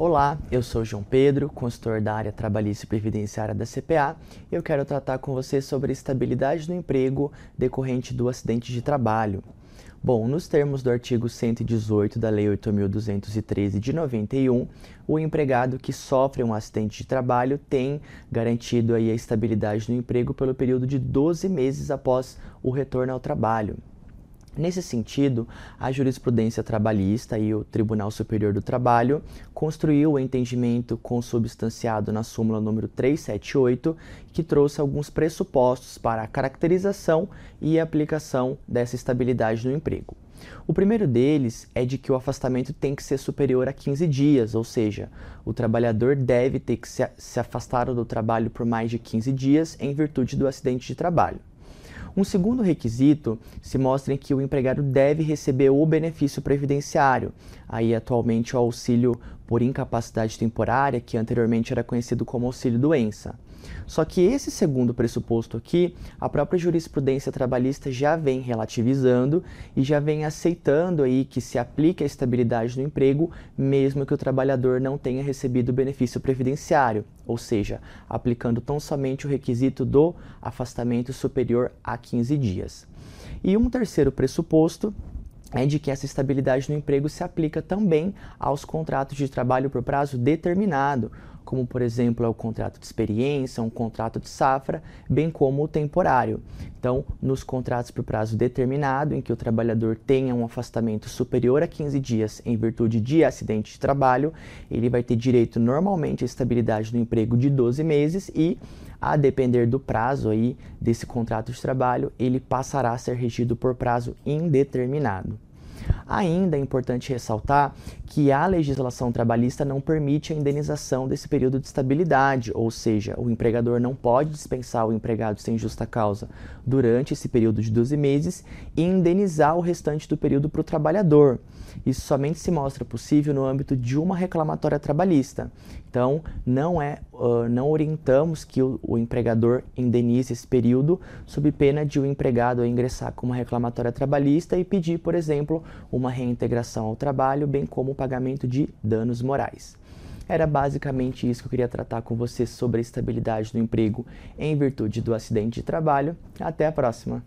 Olá, eu sou João Pedro, consultor da área trabalhista e previdenciária da CPA. Eu quero tratar com você sobre a estabilidade do emprego decorrente do acidente de trabalho. Bom, nos termos do artigo 118 da Lei 8.213 de 91, o empregado que sofre um acidente de trabalho tem garantido aí a estabilidade no emprego pelo período de 12 meses após o retorno ao trabalho. Nesse sentido, a jurisprudência trabalhista e o Tribunal Superior do Trabalho construiu o entendimento consubstanciado na súmula número 378, que trouxe alguns pressupostos para a caracterização e aplicação dessa estabilidade no emprego. O primeiro deles é de que o afastamento tem que ser superior a 15 dias, ou seja, o trabalhador deve ter que se afastar do trabalho por mais de 15 dias em virtude do acidente de trabalho. Um segundo requisito se mostra em que o empregado deve receber o benefício previdenciário, aí atualmente o auxílio por incapacidade temporária, que anteriormente era conhecido como auxílio doença. Só que esse segundo pressuposto aqui, a própria jurisprudência trabalhista já vem relativizando e já vem aceitando aí que se aplique a estabilidade no emprego, mesmo que o trabalhador não tenha recebido benefício previdenciário, ou seja, aplicando tão somente o requisito do afastamento superior a 15 dias. E um terceiro pressuposto é de que essa estabilidade no emprego se aplica também aos contratos de trabalho por prazo determinado, como por exemplo é o contrato de experiência, um contrato de safra, bem como o temporário. Então, nos contratos por prazo determinado, em que o trabalhador tenha um afastamento superior a 15 dias em virtude de acidente de trabalho, ele vai ter direito normalmente à estabilidade no emprego de 12 meses e a depender do prazo aí desse contrato de trabalho, ele passará a ser regido por prazo indeterminado. Ainda é importante ressaltar que a legislação trabalhista não permite a indenização desse período de estabilidade, ou seja, o empregador não pode dispensar o empregado sem justa causa durante esse período de 12 meses e indenizar o restante do período para o trabalhador. Isso somente se mostra possível no âmbito de uma reclamatória trabalhista. Então, não é, uh, não orientamos que o, o, empregador indenize esse período sob pena de o empregado ingressar com uma reclamatória trabalhista e pedir, por exemplo, uma reintegração ao trabalho, bem como o pagamento de danos morais. Era basicamente isso que eu queria tratar com você sobre a estabilidade do emprego em virtude do acidente de trabalho. Até a próxima!